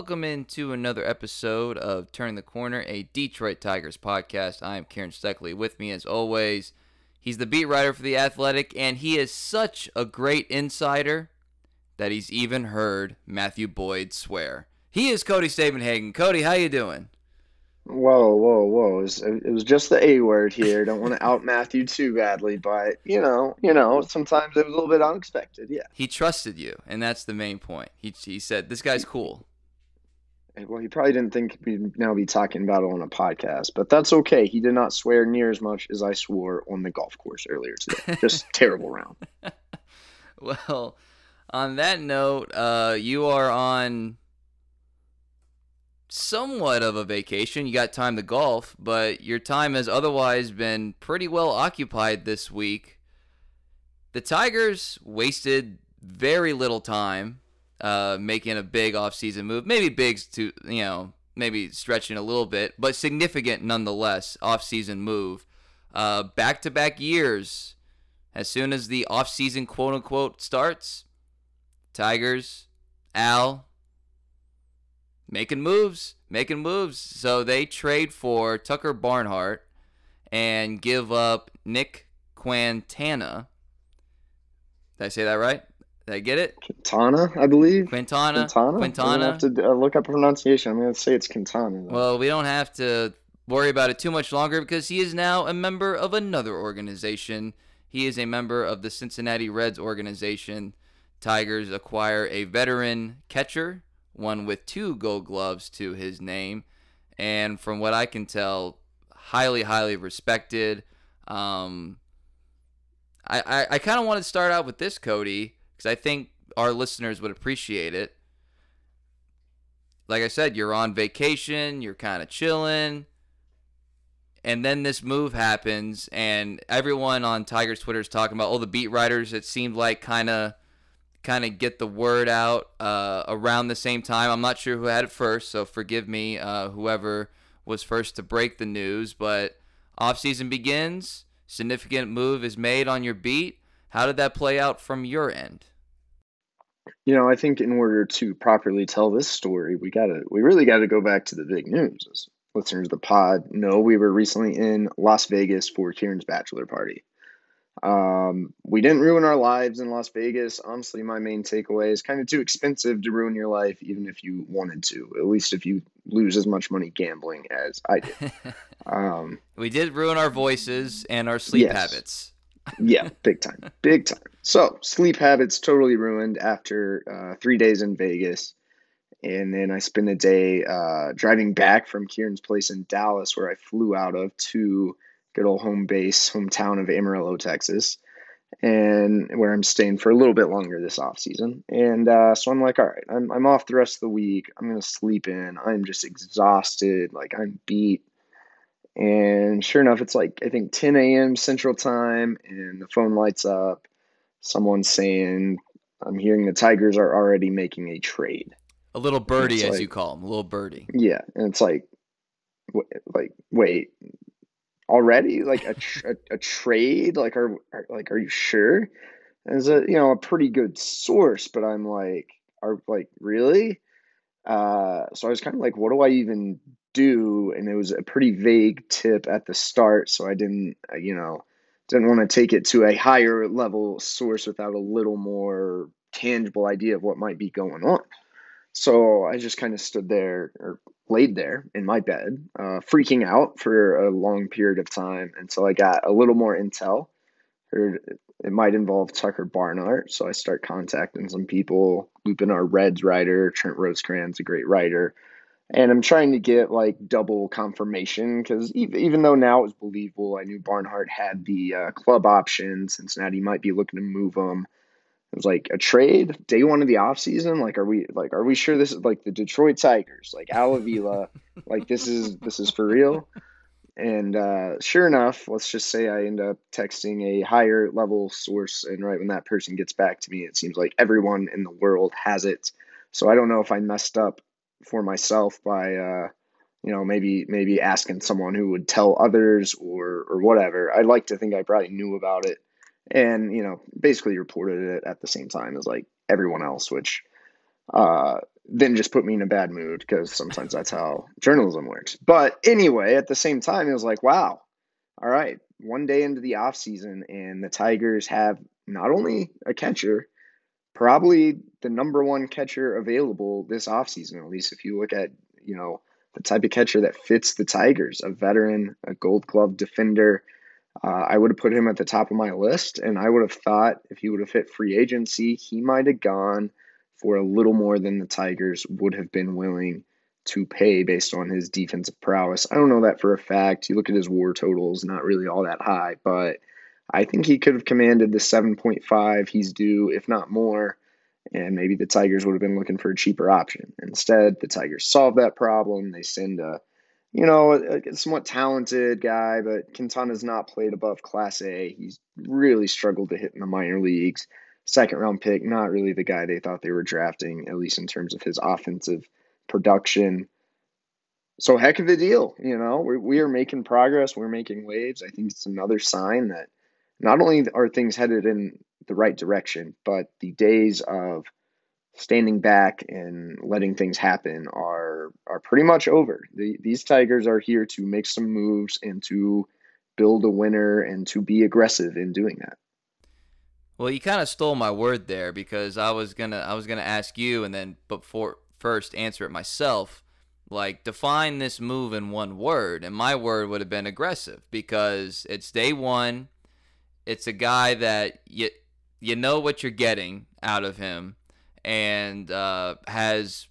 welcome into another episode of Turn the Corner, a Detroit Tigers podcast. I am Kieran Steckley. With me, as always, he's the beat writer for The Athletic, and he is such a great insider that he's even heard Matthew Boyd swear. He is Cody Stavenhagen. Cody, how you doing? Whoa, whoa, whoa! It was, it was just the A word here. Don't want to out Matthew too badly, but you know, you know, sometimes it was a little bit unexpected. Yeah. He trusted you, and that's the main point. He he said, "This guy's cool." Well, he probably didn't think we'd now be talking about it on a podcast, but that's okay. He did not swear near as much as I swore on the golf course earlier today. Just terrible round. Well, on that note, uh, you are on somewhat of a vacation. You got time to golf, but your time has otherwise been pretty well occupied this week. The Tigers wasted very little time uh, making a big offseason move. Maybe big to, you know, maybe stretching a little bit, but significant nonetheless offseason move. Back to back years, as soon as the offseason quote unquote starts, Tigers, Al, making moves, making moves. So they trade for Tucker Barnhart and give up Nick Quintana. Did I say that right? Did I get it? Quintana, I believe. Quintana. Quintana. Quintana. I have to uh, look up pronunciation. I'm going to say it's Quintana. though. Well, we don't have to worry about it too much longer because he is now a member of another organization. He is a member of the Cincinnati Reds organization. Tigers acquire a veteran catcher, one with two gold gloves to his name, and from what I can tell, highly, highly respected. Um, I, I, I kind of want to start out with this, Cody, because I think our listeners would appreciate it. Like I said, you're on vacation, you're kind of chilling, and then this move happens, and everyone on Tigers Twitter is talking about all the beat writers. It seemed like kind of kind of get the word out uh, around the same time. I'm not sure who had it first, so forgive me, uh, whoever was first to break the news. But offseason begins, significant move is made on your beat. How did that play out from your end? You know, I think in order to properly tell this story, we gotta, we really got to go back to the big news. As listeners of the pod know, we were recently in Las Vegas for Kieran's bachelor party. Um, we didn't ruin our lives in Las Vegas. Honestly, my main takeaway is kind of too expensive to ruin your life, even if you wanted to. At least if you lose as much money gambling as I did. Um, we did ruin our voices and our sleep Yes. habits. Yeah, big time, big time. So sleep habits totally ruined after uh, three days in Vegas, and then I spent a day uh, driving back from Kieran's place in Dallas, where I flew out of to good old home base, hometown of Amarillo, Texas, and where I'm staying for a little bit longer this off season. And uh, so I'm like, all right, I'm I'm off the rest of the week. I'm gonna sleep in. I'm just exhausted, like I'm beat. And sure enough, it's like I think 10 a.m. Central Time, and the phone lights up. Someone's saying, "I'm hearing the Tigers are already making a trade." A little birdie, as like- you call him, a little birdie. Yeah, and it's like, like wait, already like a tr- a, trade? Like are, are like are you sure? It's a you know a pretty good source, but I'm like, are like really? Uh, so I was kind of like, what do I even do? And it was a pretty vague tip at the start, so I didn't, uh, you know, didn't want to take it to a higher level source without a little more tangible idea of what might be going on. So I just kind of stood there or laid there in my bed, uh, freaking out for a long period of time until I got a little more intel. Heard it might involve Tucker Barnhart, so I start contacting some people, looping our Reds writer, Trent Rosecrans, a great writer, and I'm trying to get like double confirmation because even, even though now it was believable, I knew Barnhart had the uh, club option. Cincinnati might be looking to move him. It was like a trade day one of the offseason. Like, are we like are we sure this is like the Detroit Tigers, like Al Avila, like this is this is for real? And uh, sure enough, let's just say I end up texting a higher level source, and right when that person gets back to me, it seems like everyone in the world has it. So I don't know if I messed up for myself by uh, you know maybe maybe asking someone who would tell others or or whatever. I'd like to think I probably knew about it and you know basically reported it at the same time as like everyone else which uh, then just put me in a bad mood because sometimes that's how journalism works. But anyway, at the same time, it was like, wow, all right, one day into the off season, and the Tigers have not only a catcher, probably the number one catcher available this offseason, at least if you look at, you know, the type of catcher that fits the Tigers, a veteran, a gold glove defender. Uh, I would have put him at the top of my list, and I would have thought if he would have hit free agency, he might have gone for a little more than the Tigers would have been willing to pay based on his defensive prowess. I don't know that for a fact. You look at his war totals, not really all that high, but I think he could have commanded the 7.5 he's due, if not more. And maybe the Tigers would have been looking for a cheaper option. Instead, the Tigers solve that problem. They send a, you know, a, a somewhat talented guy, but Quintana's not played above Class A. He's really struggled to hit in the minor leagues. Second round pick, not really the guy they thought they were drafting, at least in terms of his offensive production. So heck of a deal, you know. We we are making progress. We're making waves. I think it's another sign that not only are things headed in the right direction, but the days of standing back and letting things happen are are pretty much over. The, these Tigers are here to make some moves and to build a winner and to be aggressive in doing that. Well, you kind of stole my word there because I was gonna I was gonna ask you and then before first answer it myself. Like define this move in one word, and my word would have been aggressive because it's day one it's a guy that you you know what you're getting out of him, and uh, has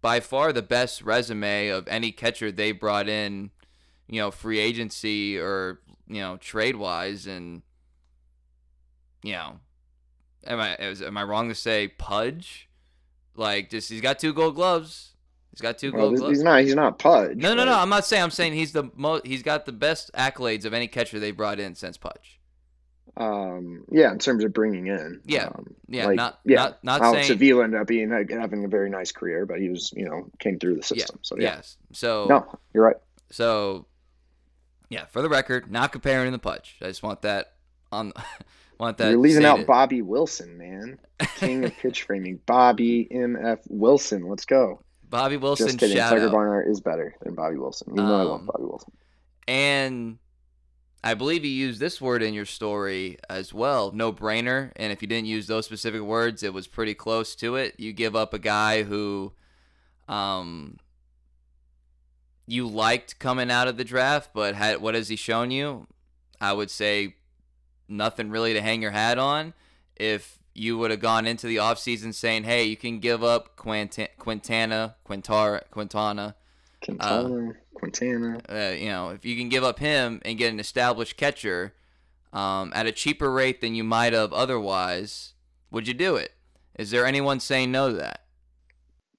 by far the best resume of any catcher they brought in, you know, free agency or you know trade wise, and you know, am I am I wrong to say Pudge? Like, just he's got two Gold Gloves. He's got two Gold Gloves. He's not. He's not Pudge. No, no, no. I'm not saying. I'm saying he's the most. He's got the best accolades of any catcher they brought in since Pudge. Um, yeah, in terms of bringing in. Yeah, um, yeah, like, not yeah. Not, not Alex saying... Avila ended up being having a very nice career, but he was you know came through the system. Yeah. So yeah. yes, so no, you're right. So yeah, for the record, not comparing in the punch. I just want that on. want that. You're leaving stated. out Bobby Wilson, man, king of pitch framing. Bobby M F Wilson, let's go. Bobby Wilson. Just kidding. Shout Tiger out. Barnhart is better than Bobby Wilson. You know um, I love um, Bobby Wilson. And I believe you used this word in your story as well, no brainer. And if you didn't use those specific words, it was pretty close to it. You give up a guy who um, you liked coming out of the draft, but had what has he shown you? I would say nothing really to hang your hat on. If you would have gone into the offseason saying, hey, you can give up Quintana, Quintana, Quintana, Quintana, uh, Quintana. Uh, you know, if you can give up him and get an established catcher um, at a cheaper rate than you might have otherwise, would you do it? Is there anyone saying no to that?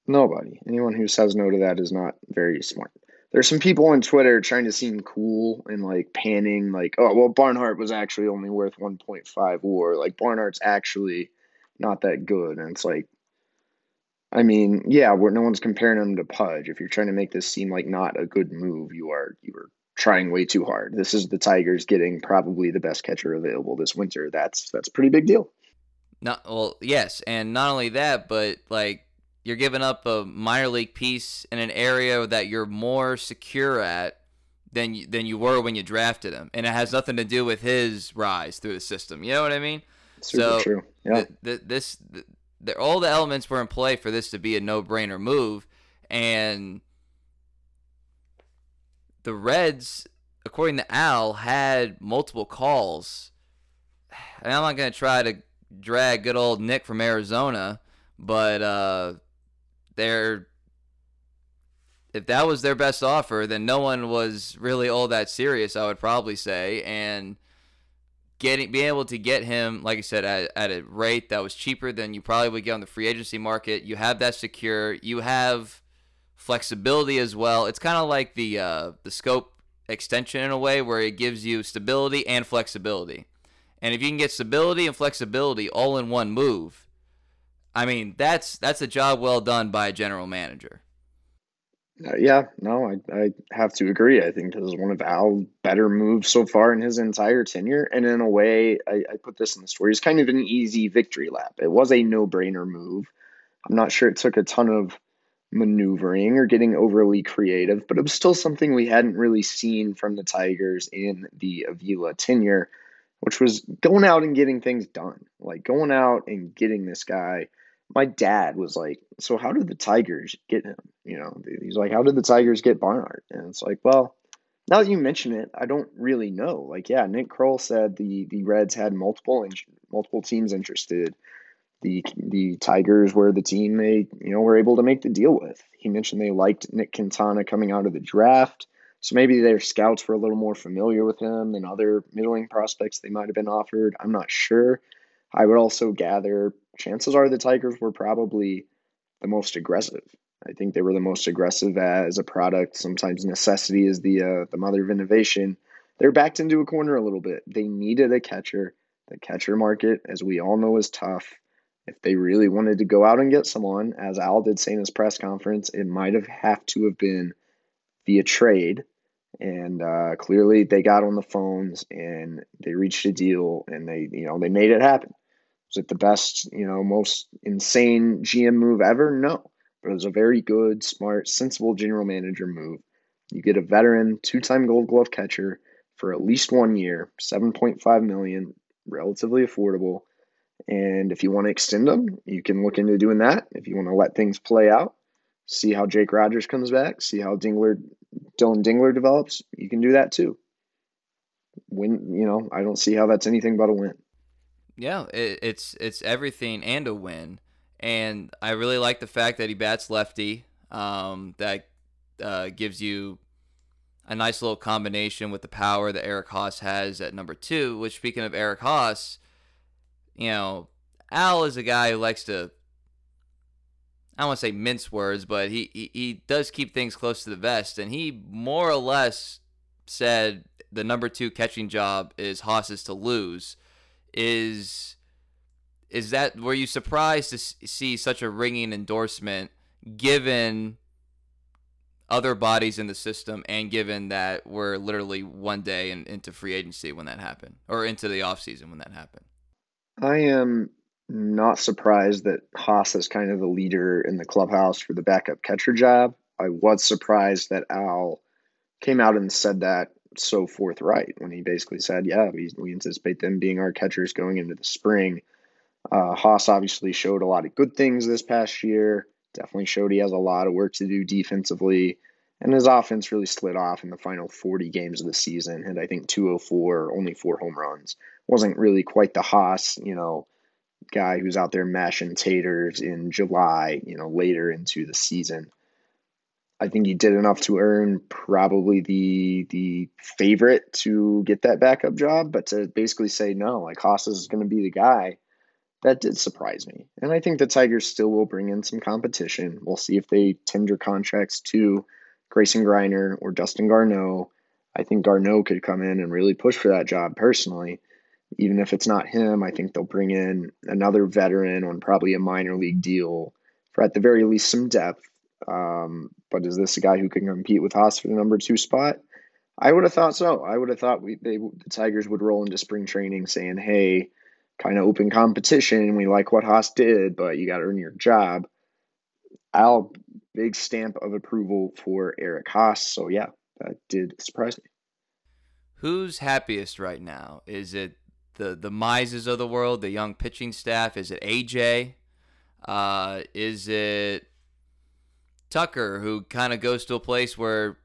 Nobody. Anyone who says no to that is not very smart. There's some people on Twitter trying to seem cool and like panning, like, oh, well, Barnhart was actually only worth 1.5 war. Like, Barnhart's actually not that good. And it's like, I mean, yeah, where no one's comparing him to Pudge. If you're trying to make this seem like not a good move, you are you are trying way too hard. This is the Tigers getting probably the best catcher available this winter. That's that's a pretty big deal. Not well, yes, and not only that, but like you're giving up a minor league piece in an area that you're more secure at than you, than you were when you drafted him, and it has nothing to do with his rise through the system. You know what I mean? Super so true. Yeah. Th- th- this all the elements were in play for this to be a no-brainer move, and the Reds, according to Al, had multiple calls. And I'm not gonna try to drag good old Nick from Arizona, but uh, they're if that was their best offer, then no one was really all that serious. I would probably say, and getting being able to get him, like I said, at, at a rate that was cheaper than you probably would get on the free agency market. You have that secure. You have flexibility as well. It's kind of like the uh, the Schoop extension in a way where it gives you stability and flexibility. And if you can get stability and flexibility all in one move, I mean that's that's a job well done by a general manager. Uh, yeah, no, I, I have to agree. I think this is one of Al's better moves so far in his entire tenure. And in a way, I, I put this in the story, it's kind of an easy victory lap. It was a no brainer move. I'm not sure it took a ton of maneuvering or getting overly creative, but it was still something we hadn't really seen from the Tigers in the Avila tenure, which was going out and getting things done. Like going out and getting this guy. My dad was like, So, how did the Tigers get him? You know, he's like, How did the Tigers get Barnhart? And it's like, Well, now that you mention it, I don't really know. Like, yeah, Nick Krall said the the Reds had multiple multiple teams interested the the Tigers were the team they you know were able to make the deal with. He mentioned they liked Nick Quintana coming out of the draft, so maybe their scouts were a little more familiar with him than other middling prospects they might have been offered. I'm not sure. I would also gather chances are the Tigers were probably the most aggressive. I think they were the most aggressive as a product. Sometimes necessity is the uh, the mother of innovation. They're backed into a corner a little bit. They needed a catcher. The catcher market, as we all know, is tough if they really wanted to go out and get someone, as Al did say in his press conference, it might have have to have been via trade. And uh, clearly, they got on the phones and they reached a deal, and they you know they made it happen. Was it the best you know most insane GM move ever? No, but it was a very good, smart, sensible general manager move. You get a veteran, two-time Gold Glove catcher for at least one year, seven point five million, relatively affordable and if you want to extend them, you can look into doing that. If you want to let things play out, see how Jake Rogers comes back, see how Dingler, Dillon Dingler develops, you can do that too. Win, you know, I don't see how that's anything but a win. Yeah, it, it's it's everything and a win, and I really like the fact that he bats lefty. Um, that uh, gives you a nice little combination with the power that Eric Haase has at number two. Which, speaking of Eric Haase, you know, Al is a guy who likes to I don't want to say mince words, but he, he, he does keep things close to the vest, and he more or less said the number two catching job is Haase's to lose. Is is that were you surprised to see such a ringing endorsement given other bodies in the system and given that we're literally one day in, into free agency when that happened or into the offseason when that happened I am not surprised that Haase is kind of the leader in the clubhouse for the backup catcher job. I was surprised that Al came out and said that so forthright when he basically said, "Yeah, we, we anticipate them being our catchers going into the spring." Uh, Haase obviously showed a lot of good things this past year. Definitely showed he has a lot of work to do defensively, and his offense really slid off in the final 40 games of the season. Had I think 204, only four home runs wasn't really quite the Haase, you know, guy who's out there mashing taters in July, you know, later into the season. I think he did enough to earn probably the the favorite to get that backup job, but to basically say no, like Haase is going to be the guy, that did surprise me. And I think the Tigers still will bring in some competition. We'll see if they tender contracts to Grayson Greiner or Dustin Garneau. I think Garneau could come in and really push for that job personally even if it's not him, I think they'll bring in another veteran on probably a minor league deal for at the very least some depth. Um, but is this a guy who can compete with Haase for the number two spot? I would have thought so. I would have thought we they, the Tigers would roll into spring training saying, "Hey, kind of open competition. We like what Haase did, but you got to earn your job." I'll big stamp of approval for Eric Haase. So yeah, that did surprise me. Who's happiest right now? Is it the the Mizes of the world, the young pitching staff? Is it AJ? Uh, is it Tucker, who kind of goes to a place where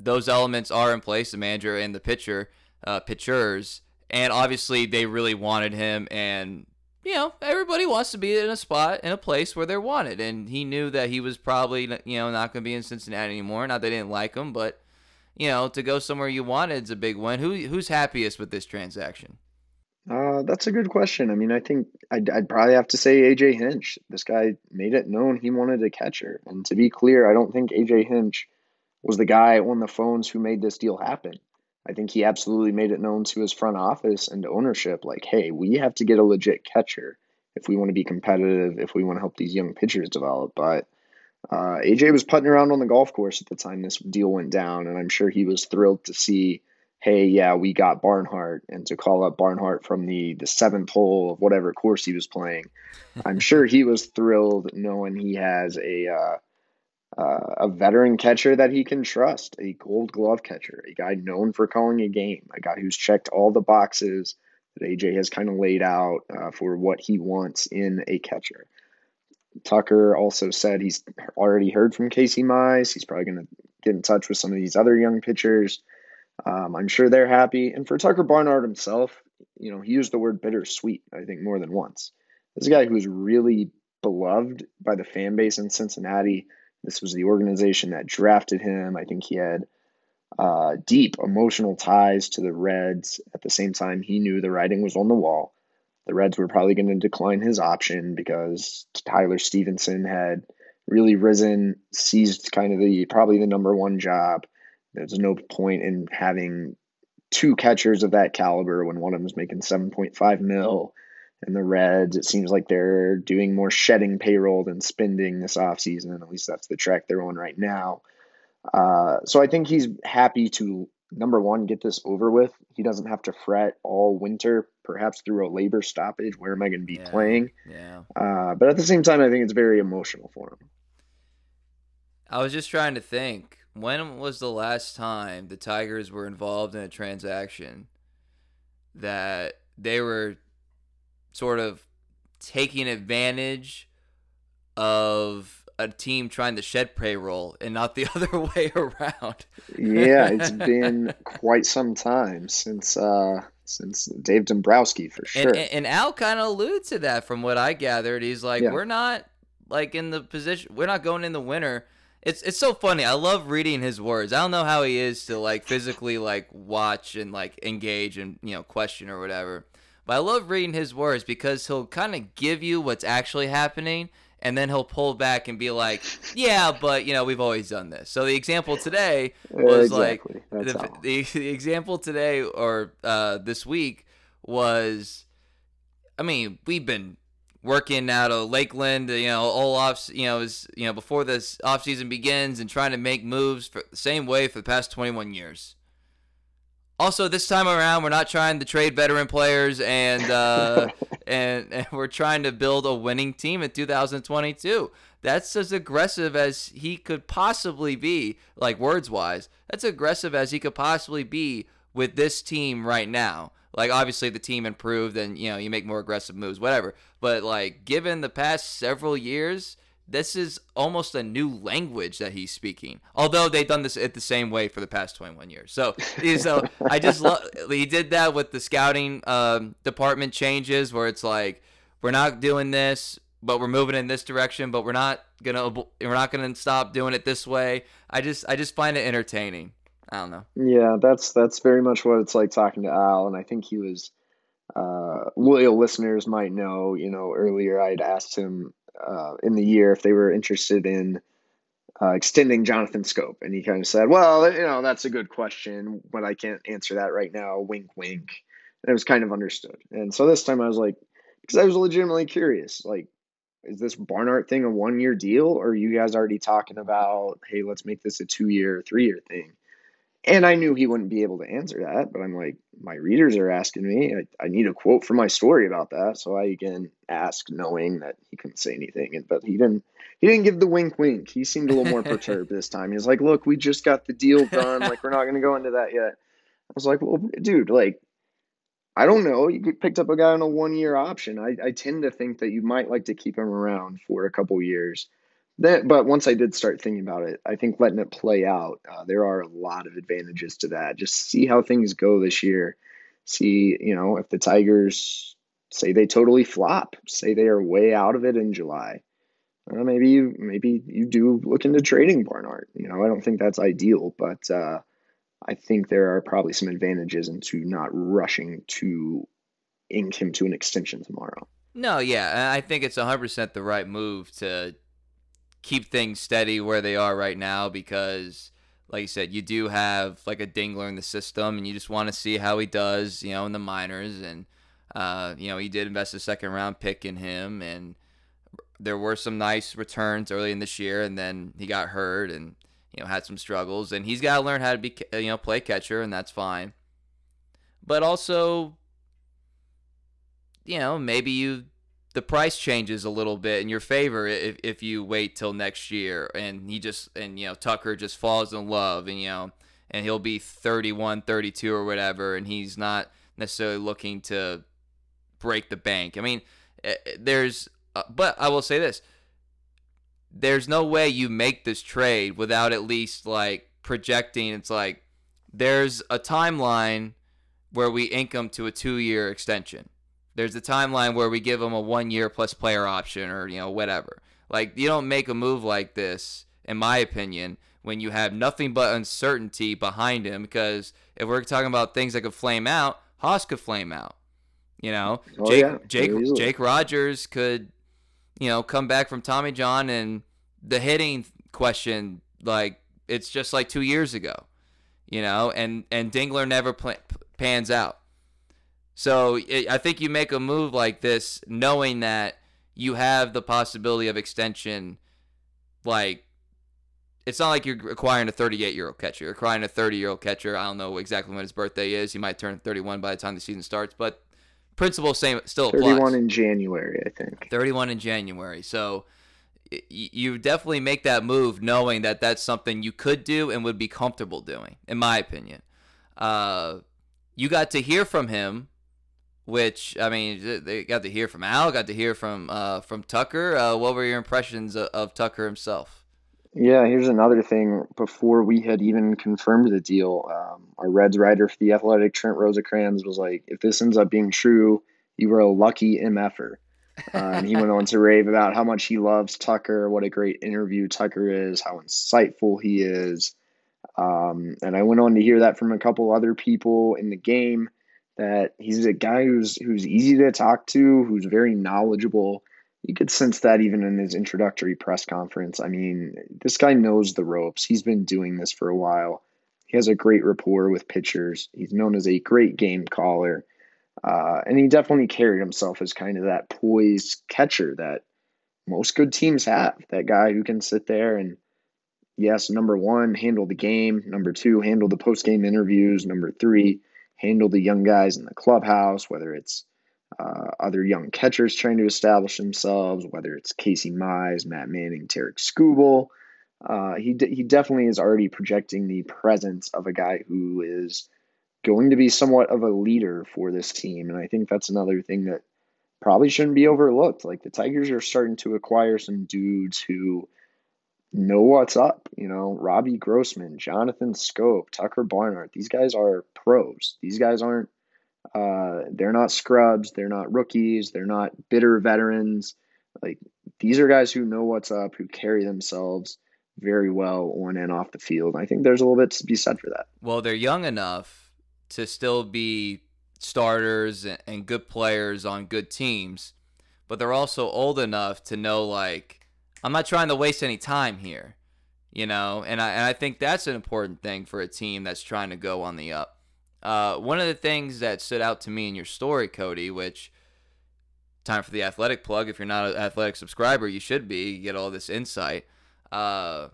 those elements are in place, the manager and the pitcher, uh, pitchers, and obviously they really wanted him, and you know everybody wants to be in a spot in a place where they're wanted, and he knew that he was probably you know not going to be in Cincinnati anymore. Not they didn't like him, but you know, to go somewhere you wanted is a big win. Who who's happiest with this transaction? Uh, that's a good question. I mean, I think I'd, I'd probably have to say AJ Hinch. This guy made it known he wanted a catcher, and to be clear, I don't think AJ Hinch was the guy on the phones who made this deal happen. I think he absolutely made it known to his front office and ownership, like, hey, we have to get a legit catcher if we want to be competitive, if we want to help these young pitchers develop. But uh, AJ was putting around on the golf course at the time this deal went down, and I'm sure he was thrilled to see, hey, yeah, we got Barnhart, and to call up Barnhart from the the seventh hole of whatever course he was playing. I'm sure he was thrilled knowing he has a uh, uh, a veteran catcher that he can trust, a Gold Glove catcher, a guy known for calling a game, a guy who's checked all the boxes that AJ has kind of laid out uh, for what he wants in a catcher. Tucker also said he's already heard from Casey Mize. He's probably going to get in touch with some of these other young pitchers. Um, I'm sure they're happy. And for Tucker Barnhart himself, you know, he used the word bittersweet, I think, more than once. This is a guy who's really beloved by the fan base in Cincinnati. This was the organization that drafted him. I think he had uh, deep emotional ties to the Reds. At the same time, he knew the writing was on the wall. The Reds were probably going to decline his option because Tyler Stephenson had really risen, seized kind of the probably the number one job. There's no point in having two catchers of that caliber when one of them is making 7.5 mil. And the Reds, it seems like they're doing more shedding payroll than spending this offseason. And at least that's the track they're on right now. Uh, so I think he's happy to number one get this over with. He doesn't have to fret all winter, perhaps through a labor stoppage. Where am I going to be Yeah. playing? Yeah. Uh, but at the same time, I think it's very emotional for him. I was just trying to think. When was the last time the Tigers were involved in a transaction that they were sort of taking advantage of a team trying to shed payroll and not the other way around? Yeah, it's been quite some time since uh, since Dave Dombrowski for sure. And, and, Al kind of alludes to that from what I gathered. He's like, Yeah. we're not like in the position, we're not going in the winter. It's it's so funny. I love reading his words. I don't know how he is to like physically like watch and like engage and you know question or whatever. But I love reading his words because he'll kind of give you what's actually happening and then he'll pull back and be like, "Yeah, but you know, we've always done this." So the example today was like exactly. That's the, the, the example today or uh, this week was, I mean, we've been working out of Lakeland, you know, all off, you know, is you know before this offseason begins and trying to make moves for the same way for the past 21 years. Also, this time around, we're not trying to trade veteran players, and uh, and, and we're trying to build a winning team in 2022. That's as aggressive as he could possibly be, like words wise. That's aggressive as he could possibly be with this team right now. Like obviously the team improved and you know you make more aggressive moves, whatever. But like given the past several years, this is almost a new language that he's speaking. Although they've done this at the same way for the past 21 years. So, so I just love he did that with the scouting um, department changes, where it's like we're not doing this, but we're moving in this direction, but we're not gonna we're not gonna stop doing it this way. I just I just find it entertaining. I don't know. Yeah, that's that's very much what it's like talking to Al, and I think he was uh, loyal listeners might know. You know, earlier I'd asked him uh, in the year if they were interested in uh, extending Jonathan Schoop, and he kind of said, "Well, you know, that's a good question, but I can't answer that right now." Wink, wink. And it was kind of understood. And so this time I was like, because I was legitimately curious, like. Is this Barnhart thing a one year deal, or are you guys already talking about, hey, let's make this a two year, three year thing? And I knew he wouldn't be able to answer that, but I'm like, my readers are asking me. I, I need a quote for my story about that. So I again asked, knowing that he couldn't say anything. And but he didn't he didn't give the wink wink. He seemed a little more perturbed this time. He was like, Look, we just got the deal done. Like we're not gonna go into that yet. I was like, Well, dude, like I don't know. You picked up a guy on a one year option. I, I tend to think that you might like to keep him around for a couple years. That, but once I did start thinking about it, I think letting it play out, uh, there are a lot of advantages to that. Just see how things go this year. See, you know, if the Tigers say they totally flop, say they are way out of it in July, uh, maybe you maybe you do look into trading Barnhart. You know, I don't think that's ideal, but uh, I think there are probably some advantages into not rushing to ink him to an extension tomorrow. No, yeah, I think it's 100% the right move to keep things steady where they are right now because like you said, you do have like a dingler in the system and you just want to see how he does, you know, in the minors and uh, you know, he did invest a second round pick in him and there were some nice returns early in this year and then he got hurt and you know, had some struggles and he's got to learn how to be you know, play catcher and that's fine. but also, you know, maybe you the price changes a little bit in your favor if, if you wait till next year and he just and you know Tucker just falls in love and you know and he'll be 31 32 or whatever and he's not necessarily looking to break the bank. I mean eh, eh, there's uh, but i will say this. There's no way you make this trade without at least like projecting. It's like there's a timeline where we ink him to a two year extension there's a timeline where we give him a one year plus player option or you know whatever. Like you don't make a move like this, in my opinion, when you have nothing but uncertainty behind him. Because if we're talking about things that could flame out, Haase could flame out. You know, Oh, Jake yeah, Jake. Jake Rogers could, you know, come back from Tommy John and the hitting question like it's just like two years ago, you know, and and Dingler never pla pans out. So it, I think you make a move like this knowing that you have the possibility of extension. Like, it's not like you're acquiring a 38 year old catcher. You're acquiring a 30 year old catcher. I don't know exactly when his birthday is. He might turn 31 by the time the season starts, but principle same still applies. 31 in January, I think. 31 in January. So you definitely make that move knowing that that's something you could do and would be comfortable doing, in my opinion. Uh, you got to hear from him, which I mean, they got to hear from Al, got to hear from uh, from Tucker. Uh, what were your impressions of, of Tucker himself? Yeah, here's another thing. Before we had even confirmed the deal, um, our Reds writer for the Athletic, Trent Rosecrans, was like, "If this ends up being true, you were a lucky mf'er." Uh, and he went on to rave about how much he loves Tucker, what a great interview Tucker is, how insightful he is. Um, and I went on to hear that from a couple other people in the game that he's a guy who's who's easy to talk to, who's very knowledgeable. You could sense that even in his introductory press conference. I mean, this guy knows the ropes. He's been doing this for a while. He has a great rapport with pitchers. He's known as a great game caller. Uh, and he definitely carried himself as kind of that poised catcher that most good teams have. That guy who can sit there and, yes, number one, handle the game. Number two, handle the post game interviews. Number three, handle the young guys in the clubhouse, whether it's uh, other young catchers trying to establish themselves, whether it's Casey Mize, Matt Manning, Tarik Skubal. Uh, he, d- he definitely is already projecting the presence of a guy who is going to be somewhat of a leader for this team. And I think that's another thing that probably shouldn't be overlooked. Like the Tigers are starting to acquire some dudes who know what's up. You know, Robbie Grossman, Jonathan Schoop, Tucker Barnhart. These guys are pros. These guys aren't. Uh, they're not scrubs. They're not rookies. They're not bitter veterans. Like these are guys who know what's up, who carry themselves very well on and off the field. I think there's a little bit to be said for that. Well, they're young enough to still be starters and, and good players on good teams, but they're also old enough to know like I'm not trying to waste any time here, you know. And I and I think that's an important thing for a team that's trying to go on the up. Uh, one of the things that stood out to me in your story, Cody, which time for the athletic plug. If you're not an athletic subscriber, you should be. You get all this insight. Uh,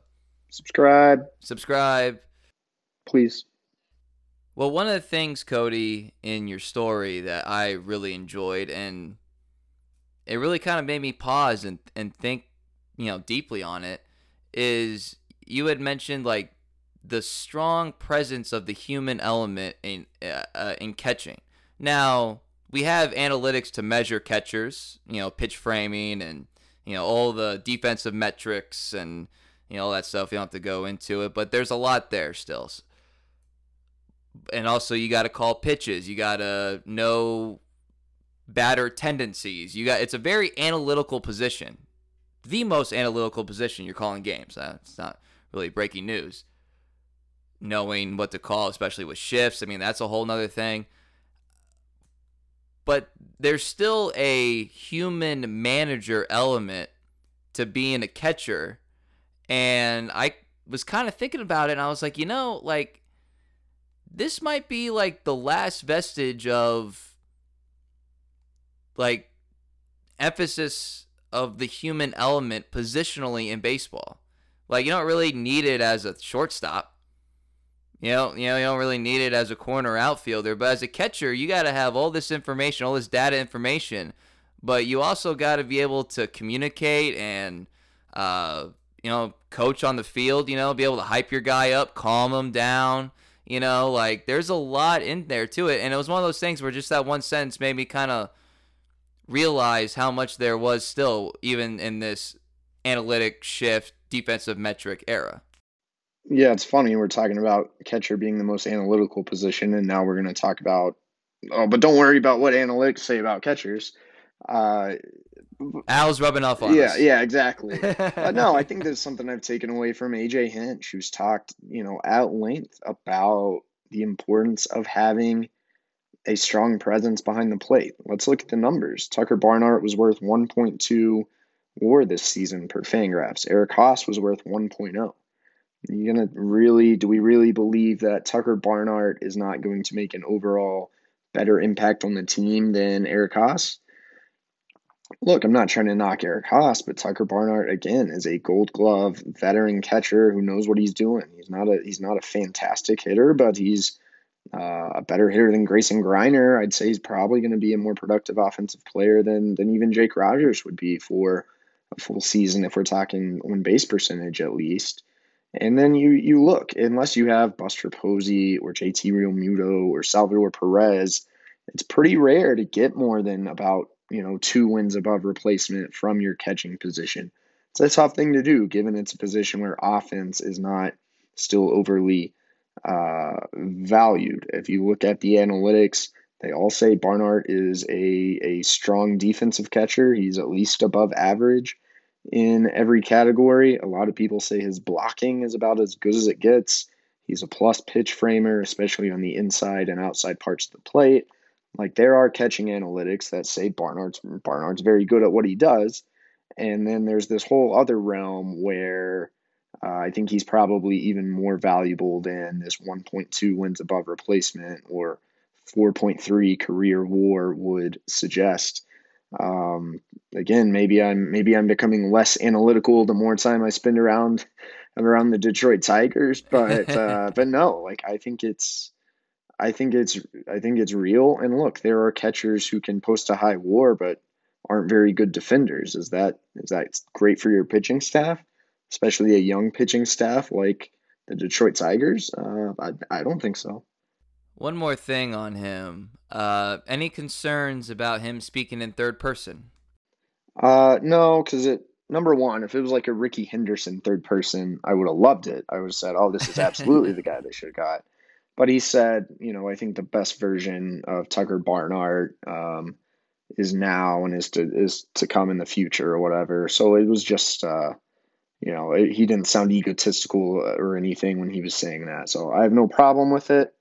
Subscribe, subscribe. please. Well, one of the things, Cody, in your story that I really enjoyed, and it really kind of made me pause and, and think, you know, deeply on it, is you had mentioned like the strong presence of the human element in uh, uh, in catching. Now we have analytics to measure catchers, you know, pitch framing and you know all the defensive metrics and you know all that stuff. You don't have to go into it, but there's a lot there still and also you got to call pitches. You got to know batter tendencies. You got it's a very analytical position, the most analytical position you're calling games. Uh, it's not really breaking news. Knowing what to call, especially with shifts, I mean that's a whole nother thing. But there's still a human manager element to being a catcher, and I was kind of thinking about it, and I was like, you know, like this might be like the last vestige of like emphasis of the human element positionally in baseball. Like you don't really need it as a shortstop. You know, you know, you don't really need it as a corner outfielder, but as a catcher, you got to have all this information, all this data information, but you also got to be able to communicate and, uh, you know, coach on the field. You know, be able to hype your guy up, calm him down. You know, like there's a lot in there to it, and it was one of those things where just that one sentence made me kind of realize how much there was still, even in this analytic shift defensive metric era. Yeah, it's funny. We're talking about catcher being the most analytical position, and now we're going to talk about. Oh, but don't worry about what analytics say about catchers. Uh, Al's rubbing off on yeah, us. yeah, yeah, exactly. but no, I think there's something I've taken away from AJ Hinch, who's talked, you know, at length about the importance of having a strong presence behind the plate. Let's look at the numbers. Tucker Barnhart was worth 1.2 WAR this season per Fangraphs. Eric Haase was worth 1.0. You gonna really? Do we really believe that Tucker Barnhart is not going to make an overall better impact on the team than Eric Haase? Look, I'm not trying to knock Eric Haase, but Tucker Barnhart again is a Gold Glove veteran catcher who knows what he's doing. He's not a he's not a fantastic hitter, but he's uh, a better hitter than Grayson Greiner. I'd say he's probably going to be a more productive offensive player than than even Jake Rogers would be for a full season if we're talking on base percentage at least. And then you you look, unless you have Buster Posey or JT Realmuto or Salvador Perez, it's pretty rare to get more than about, you know, two wins above replacement from your catching position. It's a tough thing to do given it's a position where offense is not still overly uh, valued. If you look at the analytics, they all say Barnhart is a, a strong defensive catcher. He's at least above average in every category. A lot of people say his blocking is about as good as it gets. He's a plus pitch framer, especially on the inside and outside parts of the plate. Like there are catching analytics that say Barnhart's Barnhart's very good at what he does. And then there's this whole other realm where uh, I think he's probably even more valuable than this 1.2 wins above replacement or 4.3 career WAR would suggest. Um, again, maybe I'm maybe I'm becoming less analytical the more time I spend around around the Detroit Tigers, but uh, but no, like I think it's I think it's I think it's real. And look, there are catchers who can post a high WAR, but aren't very good defenders. Is that is that great for your pitching staff, especially a young pitching staff like the Detroit Tigers? Uh, I I don't think so. One more thing on him. Uh, any concerns about him speaking in third person? Uh, no, because it number one, if it was like a Rickey Henderson third person, I would have loved it. I would have said, "Oh, this is absolutely the guy they should have got." But he said, you know, I think the best version of Tucker Barnhart um, is now and is to is to come in the future or whatever. So it was just, uh, you know, it, he didn't sound egotistical uh, or anything when he was saying that. So I have no problem with it.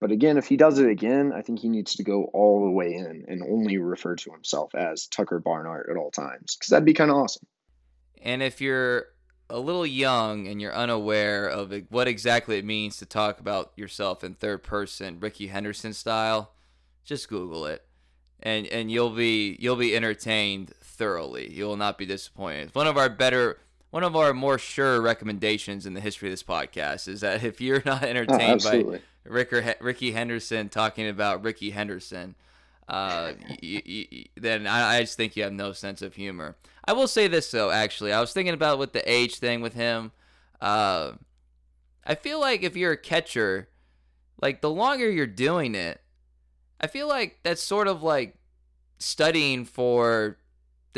But again, if he does it again, I think he needs to go all the way in and only refer to himself as Tucker Barnhart at all times because that'd be kind of awesome. And if you're a little young and you're unaware of what exactly it means to talk about yourself in third person, Rickey Henderson style, just Google it, and and you'll be you'll be entertained thoroughly. You will not be disappointed. One of our better one of our more sure recommendations in the history of this podcast is that if you're not entertained oh, by Ricker, Rickey Henderson talking about Rickey Henderson, uh, y- y- y- then I, I, just think you have no sense of humor. I will say this though, actually, I was thinking about with the age thing with him. Uh, I feel like if you're a catcher, like the longer you're doing it, I feel like that's sort of like studying for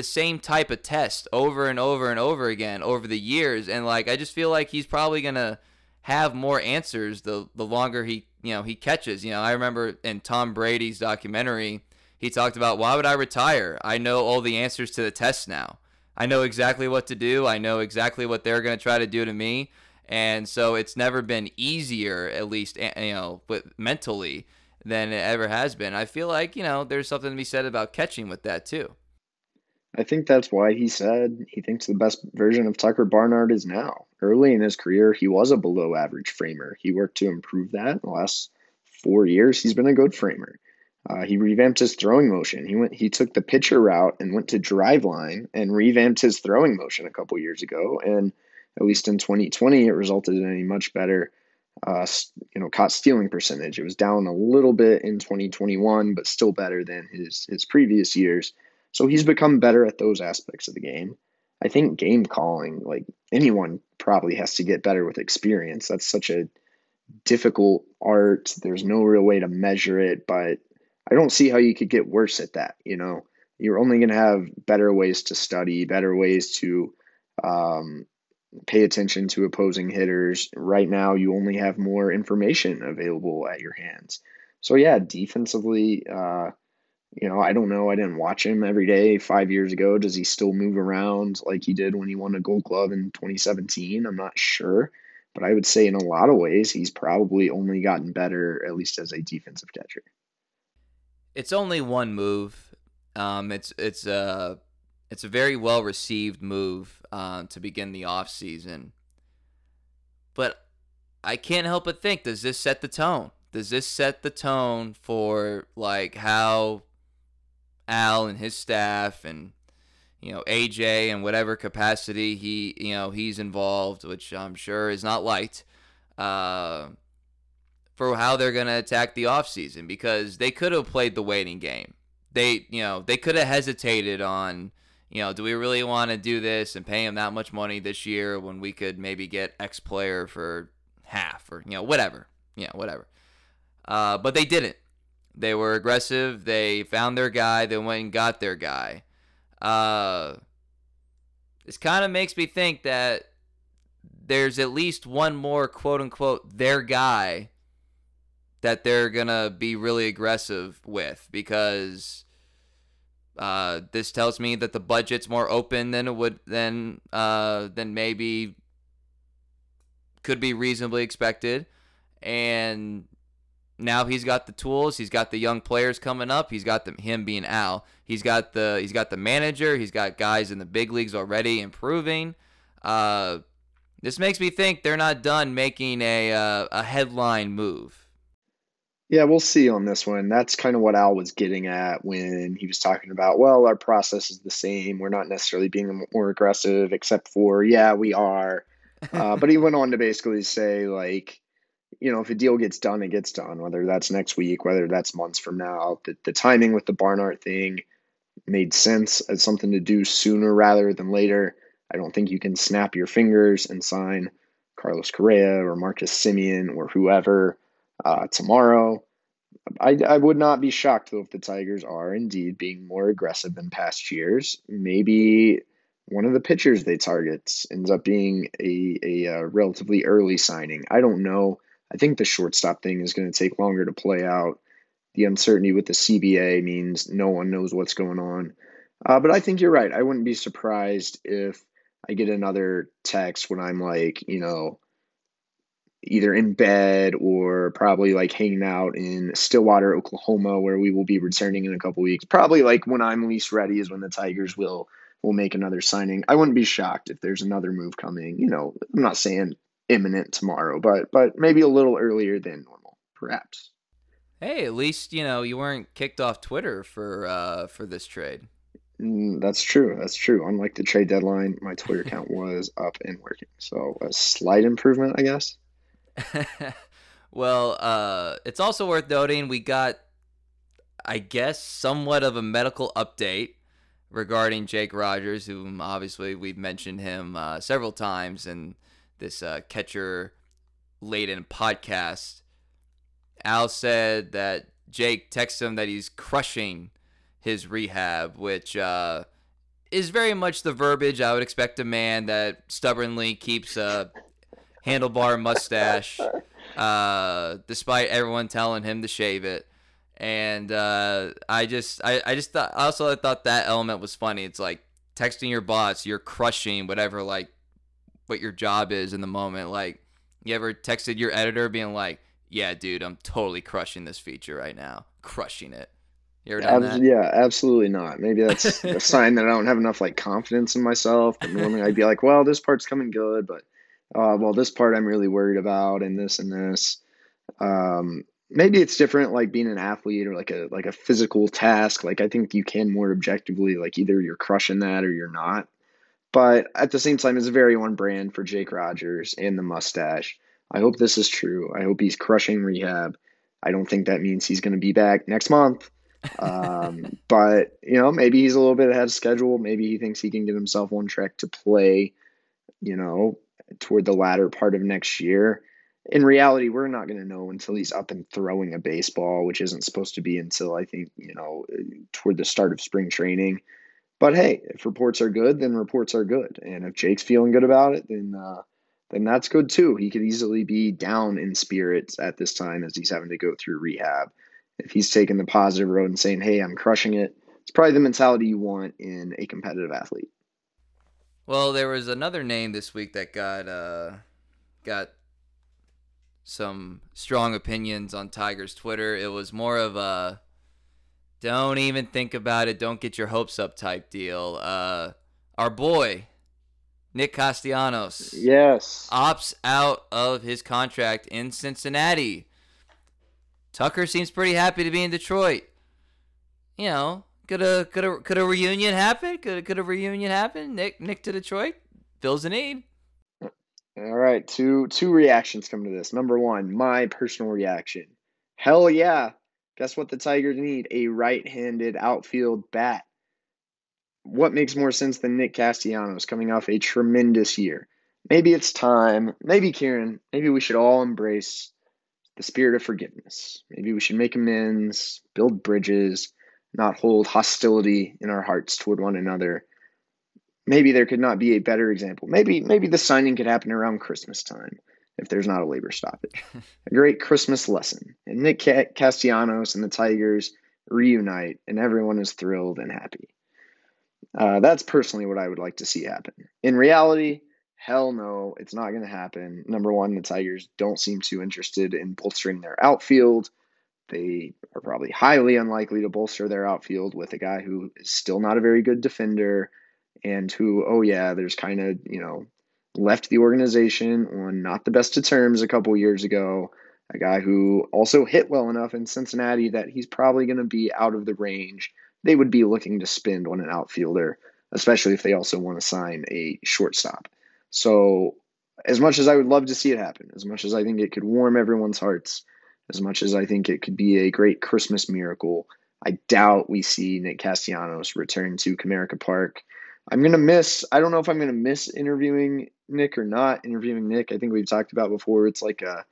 the same type of test over and over and over again over the years and like I just feel like he's probably going to have more answers the the longer he you know he catches. You know I remember in Tom Brady's documentary he talked about why would I retire? I know all the answers to the test now. I know exactly what to do. I know exactly what they're going to try to do to me. And so it's never been easier at least you know with mentally than it ever has been. I feel like you know there's something to be said about catching with that too I think that's why he said he thinks the best version of Tucker Barnhart is now. Early in his career, he was a below average framer. He worked to improve that. In The last four years, he's been a good framer. Uh, he revamped his throwing motion. He went. He took the pitcher route and went to Driveline and revamped his throwing motion a couple years ago. And at least in 2020, it resulted in a much better uh, you know, caught stealing percentage. It was down a little bit in 2021, but still better than his his previous years. So he's become better at those aspects of the game. I think game calling, like anyone probably has to get better with experience. That's such a difficult art. There's no real way to measure it, but I don't see how you could get worse at that. You know, you're only going to have better ways to study, better ways to um, pay attention to opposing hitters. Right now, you only have more information available at your hands. So yeah, defensively, uh, you know, I don't know. I didn't watch him every day five years ago. Does he still move around like he did when he won a Gold Glove in 2017? I'm not sure, but I would say in a lot of ways he's probably only gotten better, at least as a defensive catcher. It's only one move. Um, it's it's a it's a very well received move uh, to begin the off season. But I can't help but think: Does this set the tone? Does this set the tone for like how Al and his staff and you know AJ in whatever capacity he you know he's involved, which I'm sure is not light, uh, for how they're gonna attack the offseason because they could have played the waiting game. They you know they could have hesitated on you know do we really want to do this and pay him that much money this year when we could maybe get X player for half or you know whatever yeah whatever. Uh, but they didn't. They were aggressive. They found their guy. They went and got their guy. Uh, this kind of makes me think that there's at least one more quote unquote their guy that they're gonna be really aggressive with because uh, this tells me that the budget's more open than it would than uh, than maybe could be reasonably expected, and now he's got the tools. He's got the young players coming up. He's got him being Al. He's got the he's got the manager. He's got guys in the big leagues already improving. Uh, this makes me think they're not done making a uh, a headline move. Yeah, we'll see on this one. That's kind of what Al was getting at when he was talking about, well, our process is the same. We're not necessarily being more aggressive, except for, yeah, we are. Uh, but he went on to basically say, like, you know, if a deal gets done, it gets done, whether that's next week, whether that's months from now. The, the timing with the Barnhart thing made sense as something to do sooner rather than later. I don't think you can snap your fingers and sign Carlos Correa or Marcus Semien or whoever uh, tomorrow. I, I would not be shocked though if the Tigers are indeed being more aggressive than past years. Maybe one of the pitchers they target ends up being a, a, a uh, relatively early signing. I don't know. I think the shortstop thing is going to take longer to play out. The uncertainty with the CBA means no one knows what's going on. Uh, but I think you're right. I wouldn't be surprised if I get another text when I'm like, you know, either in bed or probably like hanging out in Stillwater, Oklahoma, where we will be returning in a couple weeks. Probably like when I'm least ready is when the Tigers will will make another signing. I wouldn't be shocked if there's another move coming. You know, I'm not saying imminent tomorrow, but but maybe a little earlier than normal, perhaps. Hey, at least you know you weren't kicked off Twitter for uh, for this trade. Mm, that's true. That's true. Unlike the trade deadline, my Twitter account was up and working, so a slight improvement, I guess. well, uh, it's also worth noting we got, I guess, somewhat of a medical update regarding Jake Rogers, whom obviously we've mentioned him uh, several times, and this uh, catcher laden podcast. Al said that Jake texted him that he's crushing his rehab, which uh, is very much the verbiage I would expect a man that stubbornly keeps a handlebar mustache, uh, despite everyone telling him to shave it. And uh, I just, I, I just thought, also I thought that element was funny. It's like texting your boss, you're crushing whatever like what your job is in the moment. Like, you ever texted your editor being like, "Yeah, dude, I'm totally crushing this feature right now, crushing it." You ever done that? Yeah, absolutely not. Maybe that's a sign that I don't have enough like confidence in myself. But normally I'd be like, "Well, this part's coming good," but uh, well, this part I'm really worried about, and this and this. Um, maybe it's different, like being an athlete or like a like a physical task. Like I think you can more objectively, like either you're crushing that or you're not. But at the same time, it's a very on brand for Jake Rogers and the mustache. I hope this is true. I hope he's crushing rehab. I don't think that means he's going to be back next month. Um, but you know, maybe he's a little bit ahead of schedule. Maybe he thinks he can get himself on track to play. You know, toward the latter part of next year. In reality, we're not going to know until he's up and throwing a baseball, which isn't supposed to be until I think you know toward the start of spring training. But hey, if reports are good, then reports are good, and if Jake's feeling good about it, then uh, then that's good too. He could easily be down in spirits at this time as he's having to go through rehab. If he's taking the positive road and saying, "Hey, I'm crushing it," it's probably the mentality you want in a competitive athlete. Well, there was another name this week that got uh, got some strong opinions on Tiger's Twitter. It was more of a don't even think about it, don't get your hopes up type deal. Uh, our boy Nick Castellanos, yes, opts out of his contract in Cincinnati. Tucker seems pretty happy to be in Detroit. You know, could a could a could a reunion happen? Could could a reunion happen? Nick Nick to Detroit fills a need. All right, two two reactions come to this. Number one, my personal reaction. Hell yeah! Guess what the Tigers need? A right-handed outfield bat. What makes more sense than Nick Castellanos coming off a tremendous year? Maybe it's time. Maybe Kieran. Maybe we should all embrace the spirit of forgiveness. Maybe we should make amends, build bridges not hold hostility in our hearts toward one another. Maybe there could not be a better example. Maybe maybe the signing could happen around Christmas time if there's not a labor stoppage. a great Christmas lesson. And Nick Castellanos and the Tigers reunite, and everyone is thrilled and happy. Uh, that's personally what I would like to see happen. In reality, hell no, it's not going to happen. Number one, the Tigers don't seem too interested in bolstering their outfield. They are probably highly unlikely to bolster their outfield with a guy who is still not a very good defender and who, oh, yeah, there's kind of, you know, left the organization on not the best of terms a couple years ago. A guy who also hit well enough in Cincinnati that he's probably going to be out of the range they would be looking to spend on an outfielder, especially if they also want to sign a shortstop. So, as much as I would love to see it happen, as much as I think it could warm everyone's hearts, as much as I think it could be a great Christmas miracle, I doubt we see Nick Castellanos return to Comerica Park. I'm gonna miss. I don't know if I'm gonna miss interviewing Nick or not interviewing Nick. I think we've talked about before. It's like a,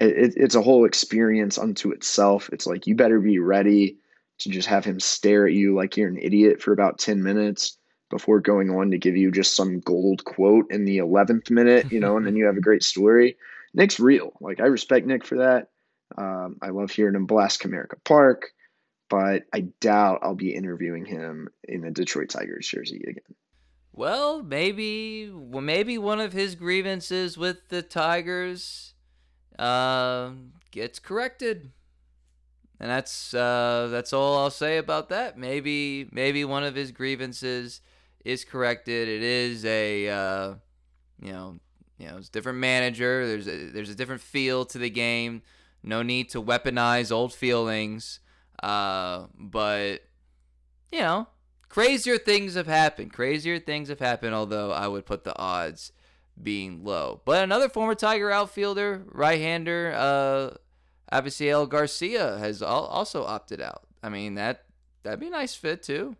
it, it's a whole experience unto itself. It's like you better be ready to just have him stare at you like you're an idiot for about ten minutes before going on to give you just some gold quote in the eleventh minute, you know, and then you have a great story. Nick's real. Like I respect Nick for that. Um, I love hearing him blast Comerica Park, but I doubt I'll be interviewing him in a Detroit Tigers jersey again. Well, maybe, well, maybe one of his grievances with the Tigers uh, gets corrected, and that's uh, that's all I'll say about that. Maybe, maybe one of his grievances is corrected. It is a, uh, you know, you know, it's different manager. There's a, there's a different feel to the game. No need to weaponize old feelings. Uh, but, you know, crazier things have happened. Crazier things have happened, although I would put the odds being low. But another former Tiger outfielder, right hander, uh, Avisail Garcia, has also opted out. I mean, that that'd be a nice fit, too.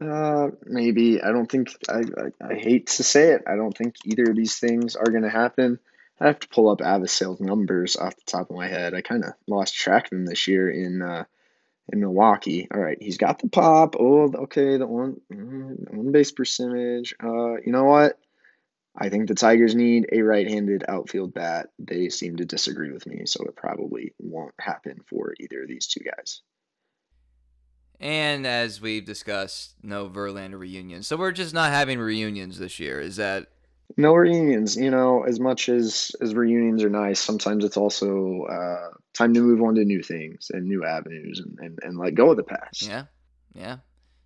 Uh, maybe. I don't think, I, I, I hate to say it, I don't think either of these things are going to happen. I have to pull up Avisail's numbers off the top of my head. I kind of lost track of him this year in uh, in Milwaukee. All right, he's got the pop. Oh, okay, the one mm, one base percentage. Uh, you know what? I think the Tigers need a right-handed outfield bat. They seem to disagree with me, so it probably won't happen for either of these two guys. And as we've discussed, no Verlander reunion. So we're just not having reunions this year. Is that no reunions you know as much as as reunions are nice sometimes it's also uh time to move on to new things and new avenues and and, and let go of the past. Yeah yeah.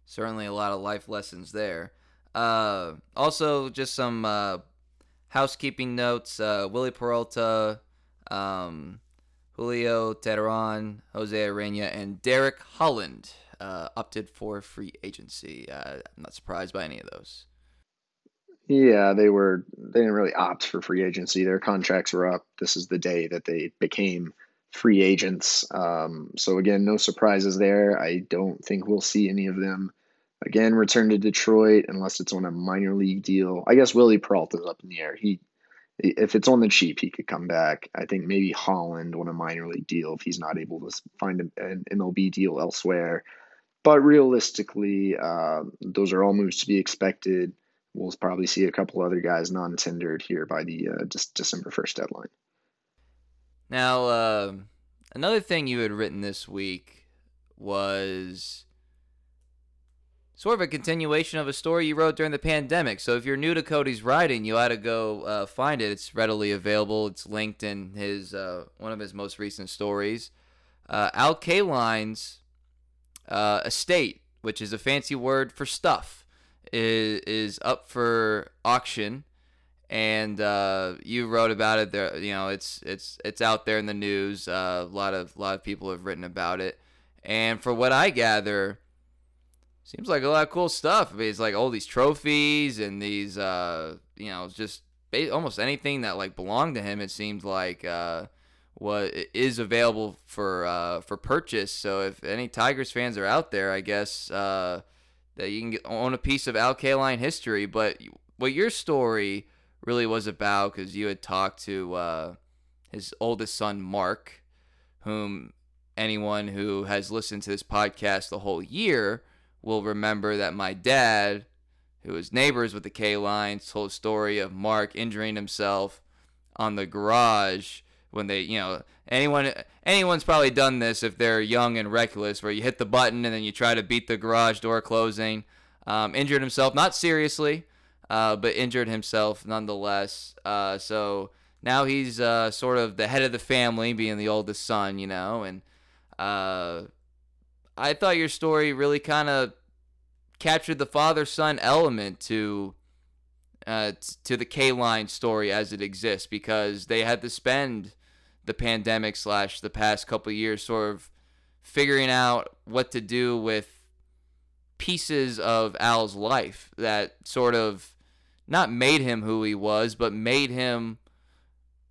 Certainly a lot of life lessons there. Uh also just some uh housekeeping notes uh wily peralta um julio teheran jose urena and derek holland uh opted for free agency. Uh, i'm not surprised by any of those Yeah, they were they didn't really opt for free agency. Their contracts were up. This is the day that they became free agents. Um, so again, no surprises there. I don't think we'll see any of them again return to Detroit unless it's on a minor league deal. I guess Wily Peralta's up in the air. He if it's on the cheap, he could come back. I think maybe Holland on a minor league deal if he's not able to find an MLB deal elsewhere. But realistically, uh, those are all moves to be expected. We'll probably see a couple other guys non-tendered here by the uh, December first deadline. Now, uh, another thing you had written this week was sort of a continuation of a story you wrote during the pandemic. So if you're new to Cody's writing, you ought to go uh, find it. It's readily available. It's linked in his uh, one of his most recent stories. Uh, Al Kaline's uh, estate, which is a fancy word for stuff, is is up for auction. And uh, you wrote about it there. You know, it's it's it's out there in the news. Uh, a lot of a lot of people have written about it. And for what I gather, seems like a lot of cool stuff. I mean, it's like all these trophies and these, uh, you know, just almost anything that like belonged to him. It seems like uh, what is available for uh, for purchase. So if any Tigers fans are out there, I guess uh, that you can own a piece of Al Kaline history. But what your story really was about, because you had talked to uh, his oldest son Mark, whom anyone who has listened to this podcast the whole year will remember that my dad, who was neighbors with the Kalines, told a story of Mark injuring himself on the garage when they, you know, anyone anyone's probably done this if they're young and reckless, where you hit the button and then you try to beat the garage door closing. Um, injured himself, not seriously, uh, but injured himself nonetheless. Uh, so now he's uh, sort of the head of the family, being the oldest son, you know, and uh, I thought your story really kind of captured the father son element to uh, to the Kaline story as it exists because they had to spend the pandemic slash the past couple years sort of figuring out what to do with pieces of Al's life that sort of not made him who he was, but made him,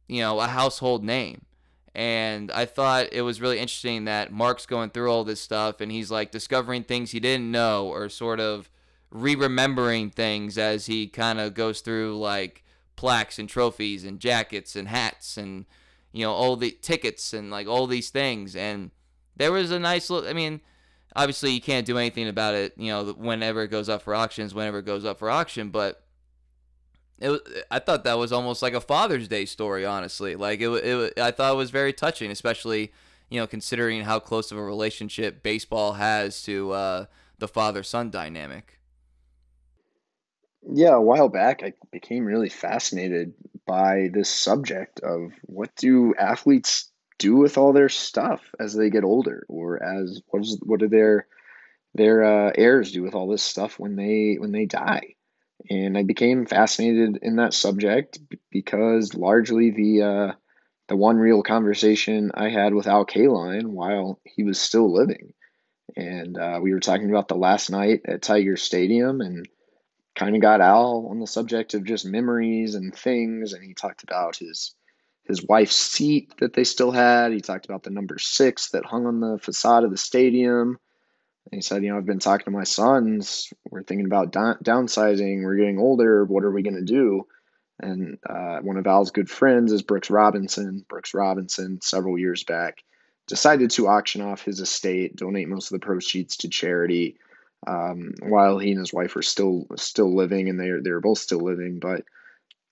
you know, a household name. And I thought it was really interesting that Mark's going through all this stuff and he's like discovering things he didn't know or sort of re remembering things as he kind of goes through like plaques and trophies and jackets and hats and, you know, all the tickets and like all these things. And there was a nice look. I mean, obviously you can't do anything about it, you know, whenever it goes up for auctions, whenever it goes up for auction, but it was, I thought that was almost like a Father's Day story, honestly. Like it, it, I thought it was very touching, especially you know considering how close of a relationship baseball has to uh, the father-son dynamic. Yeah, a while back, I became really fascinated by this subject of what do athletes do with all their stuff as they get older, or as what is what do their their uh, heirs do with all this stuff when they when they die? and I became fascinated in that subject because largely the uh, the one real conversation I had with Al Kaline while he was still living, and uh, we were talking about the last night at Tiger Stadium and kind of got Al on the subject of just memories and things, and he talked about his his wife's seat that they still had. He talked about the number six that hung on the facade of the stadium. And he said, you know, I've been talking to my sons. We're thinking about downsizing. We're getting older. What are we going to do? And uh, one of Al's good friends is Brooks Robinson. Brooks Robinson, several years back, decided to auction off his estate, donate most of the proceeds to charity, um, while he and his wife are still still living, and they're they're both still living. But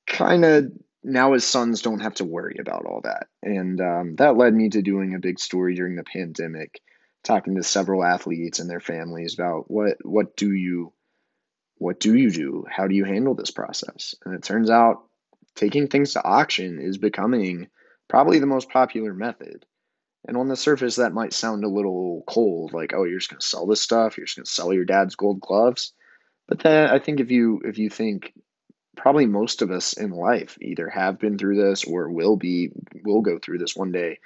kind of now his sons don't have to worry about all that, and um, that led me to doing a big story during the pandemic talking to several athletes and their families about what what do you what do you do? How do you handle this process? And it turns out taking things to auction is becoming probably the most popular method. And on the surface, that might sound a little cold, like, oh, you're just gonna sell this stuff, you're just gonna sell your dad's gold gloves. But then I think if you if you think probably most of us in life either have been through this or will be will go through this one day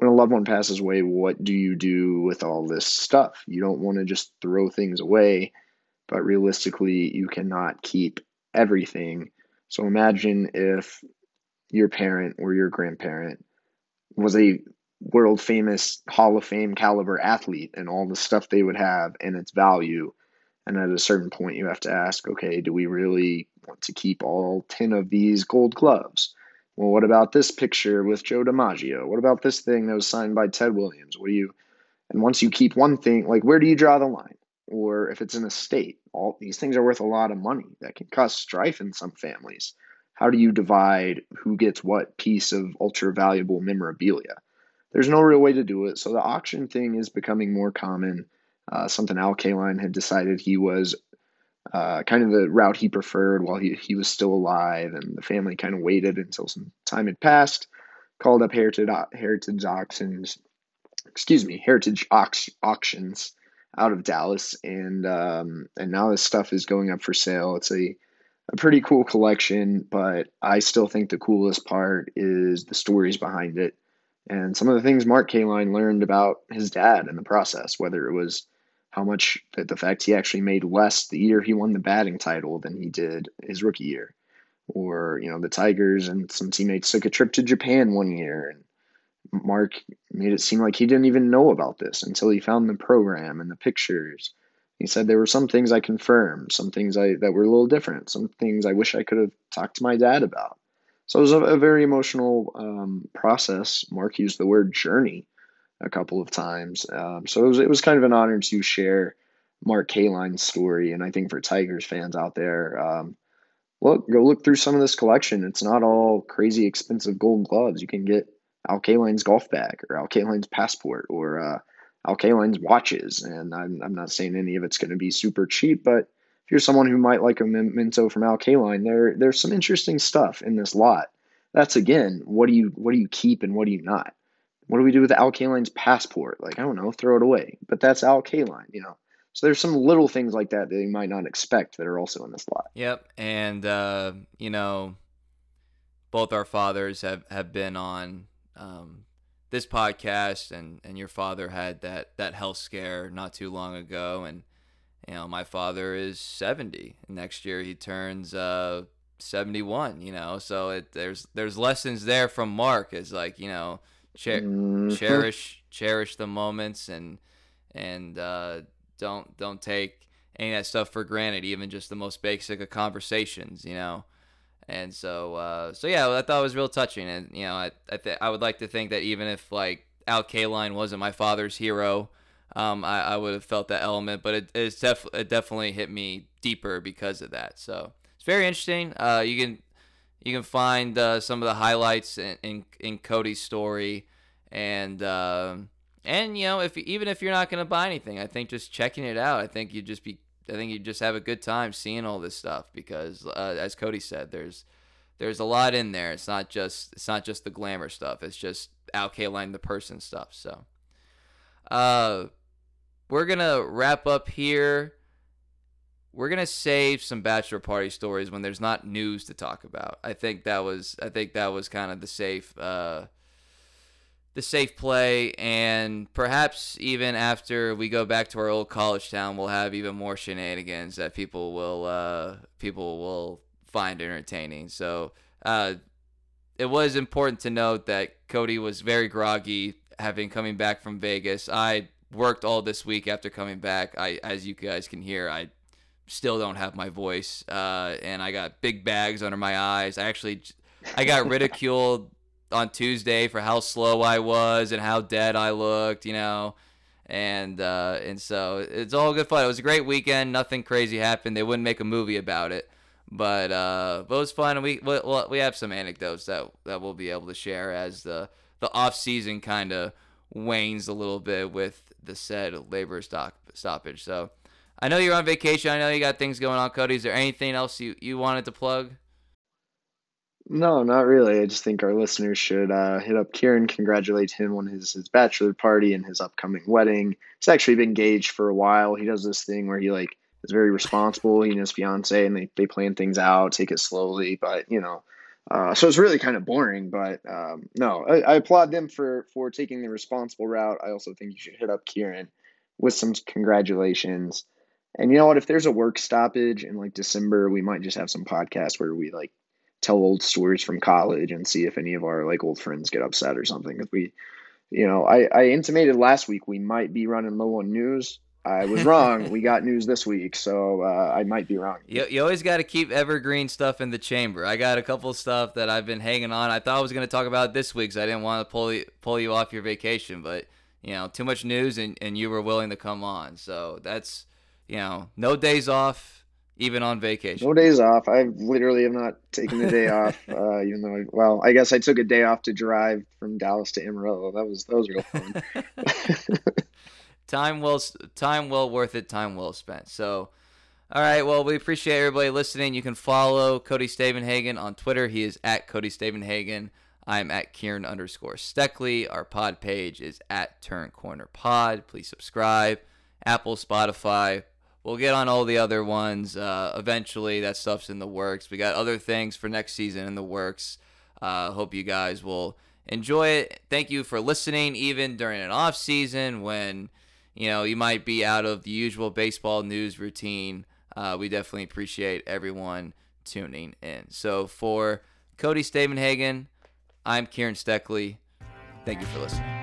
when a loved one passes away, what do you do with all this stuff? You don't want to just throw things away, but realistically, you cannot keep everything. So imagine if your parent or your grandparent was a world famous Hall of Fame caliber athlete and all the stuff they would have and its value. And at a certain point, you have to ask, okay, do we really want to keep all 10 of these gold gloves? Well, what about this picture with Joe DiMaggio? What about this thing that was signed by Ted Williams? What do you, and once you keep one thing, like where do you draw the line? Or if it's an estate, all these things are worth a lot of money that can cause strife in some families. How do you divide who gets what piece of ultra valuable memorabilia? There's no real way to do it. So the auction thing is becoming more common. Uh, something Al Kaline had decided he was uh, kind of the route he preferred while he, he was still alive, and the family kind of waited until some time had passed, called up Heritage, Heritage Auctions, excuse me, Heritage Auctions out of Dallas, and um, and now this stuff is going up for sale. It's a a pretty cool collection, but I still think the coolest part is the stories behind it and some of the things Mark Kaline learned about his dad in the process, whether it was how much the fact he actually made less the year he won the batting title than he did his rookie year, or you know the Tigers and some teammates took a trip to Japan one year and Mark made it seem like he didn't even know about this until he found the program and the pictures. He said there were some things I confirmed, some things I that were a little different, some things I wish I could have talked to my dad about. So it was a, a very emotional um, process. Mark used the word journey a couple of times. Um, so it was it was kind of an honor to share Mark Kaline's story, and I think for Tigers fans out there, um, look go look through some of this collection. It's not all crazy expensive gold gloves. You can get Al Kaline's golf bag or Al Kaline's passport or uh, Al Kaline's watches, and I'm I'm not saying any of it's going to be super cheap, but if you're someone who might like a memento from Al Kaline, there there's some interesting stuff in this lot. That's again, what do you what do you keep and what do you not? What do we do with Al Kaline's passport? Like I don't know, throw it away. But that's Al Kaline, you know. So there's some little things like that that you might not expect that are also in this lot. Yep, and uh, you know, both our fathers have have been on um, this podcast, and and your father had that that health scare not too long ago, and you know, my father is 70. Next year he turns uh, 71, you know. So it, there's there's lessons there from Mark is like, you know, cher- mm-hmm. cherish cherish the moments and and uh, don't don't take any of that stuff for granted, even just the most basic of conversations, you know. And so uh, so yeah, I thought it was real touching and you know, I I, th- I would like to think that even if like Al Kaline wasn't my father's hero, um, I, I would have felt that element, but it, it's def- it definitely hit me deeper because of that. So it's very interesting. Uh, you can you can find uh, some of the highlights in, in, in Cody's story, and uh, and you know if even if you're not gonna buy anything, I think just checking it out, I think you just be I think you just have a good time seeing all this stuff because uh, as Cody said, there's there's a lot in there. It's not just it's not just the glamour stuff. It's just Al Kaline the person stuff. So. Uh, we're gonna wrap up here. We're gonna save some bachelor party stories when there's not news to talk about. I think that was I think that was kind of the safe uh, the safe play, and perhaps even after we go back to our old college town, we'll have even more shenanigans that people will uh, people will find entertaining. So uh, it was important to note that Cody was very groggy having coming back from Vegas. I worked all this week after coming back. I, as you guys can hear, I still don't have my voice, uh, and I got big bags under my eyes. I actually, I got ridiculed on Tuesday for how slow I was and how dead I looked, you know. And uh, and so it's all good fun. It was a great weekend. Nothing crazy happened. They wouldn't make a movie about it, but uh, but it was fun. We we, we have some anecdotes that that we'll be able to share as the the off season kind of wanes a little bit with the said labor stop stoppage. So I know you're on vacation. I know you got things going on, Cody. Is there anything else you, you wanted to plug? No, not really. I just think our listeners should uh, hit up Kieran, congratulate him on his, his bachelor party and his upcoming wedding. He's actually been engaged for a while. He does this thing where he like is very responsible. He and his fiance, and they, they plan things out, take it slowly, but you know, uh, so it's really kind of boring, but um, no, I, I, applaud them for for taking the responsible route. I also think you should hit up Kieran with some congratulations. And you know what? If there's a work stoppage in like December, we might just have some podcasts where we like tell old stories from college and see if any of our like old friends get upset or something. Because we, you know, I, I intimated last week we might be running low on news. I was wrong. we got news this week, so uh, I might be wrong. You, you always got to keep evergreen stuff in the chamber. I got a couple of stuff that I've been hanging on. I thought I was going to talk about this week, so I didn't want to pull you, pull you off your vacation. But you know, too much news, and, and you were willing to come on. So that's you know, no days off, even on vacation. No days off. I literally have not taken a day off, uh, even though, I, well, I guess I took a day off to drive from Dallas to Amarillo. That was that was real fun. time well, time well worth it. Time well spent. So. All right. Well, we appreciate everybody listening. You can follow Cody Stavenhagen on Twitter. He is at Cody Stavenhagen. I'm at Kieran underscore Steckley. Our pod page is at Turn Corner Pod. Please subscribe. Apple, Spotify, we'll get on all the other ones uh, eventually. That stuff's in the works. We got other things for next season in the works. Uh, hope you guys will enjoy it. Thank you for listening, even during an off season when you know you might be out of the usual baseball news routine. Uh, we definitely appreciate everyone tuning in. So for Cody Stavenhagen, I'm Kieran Steckley. Thank you for listening.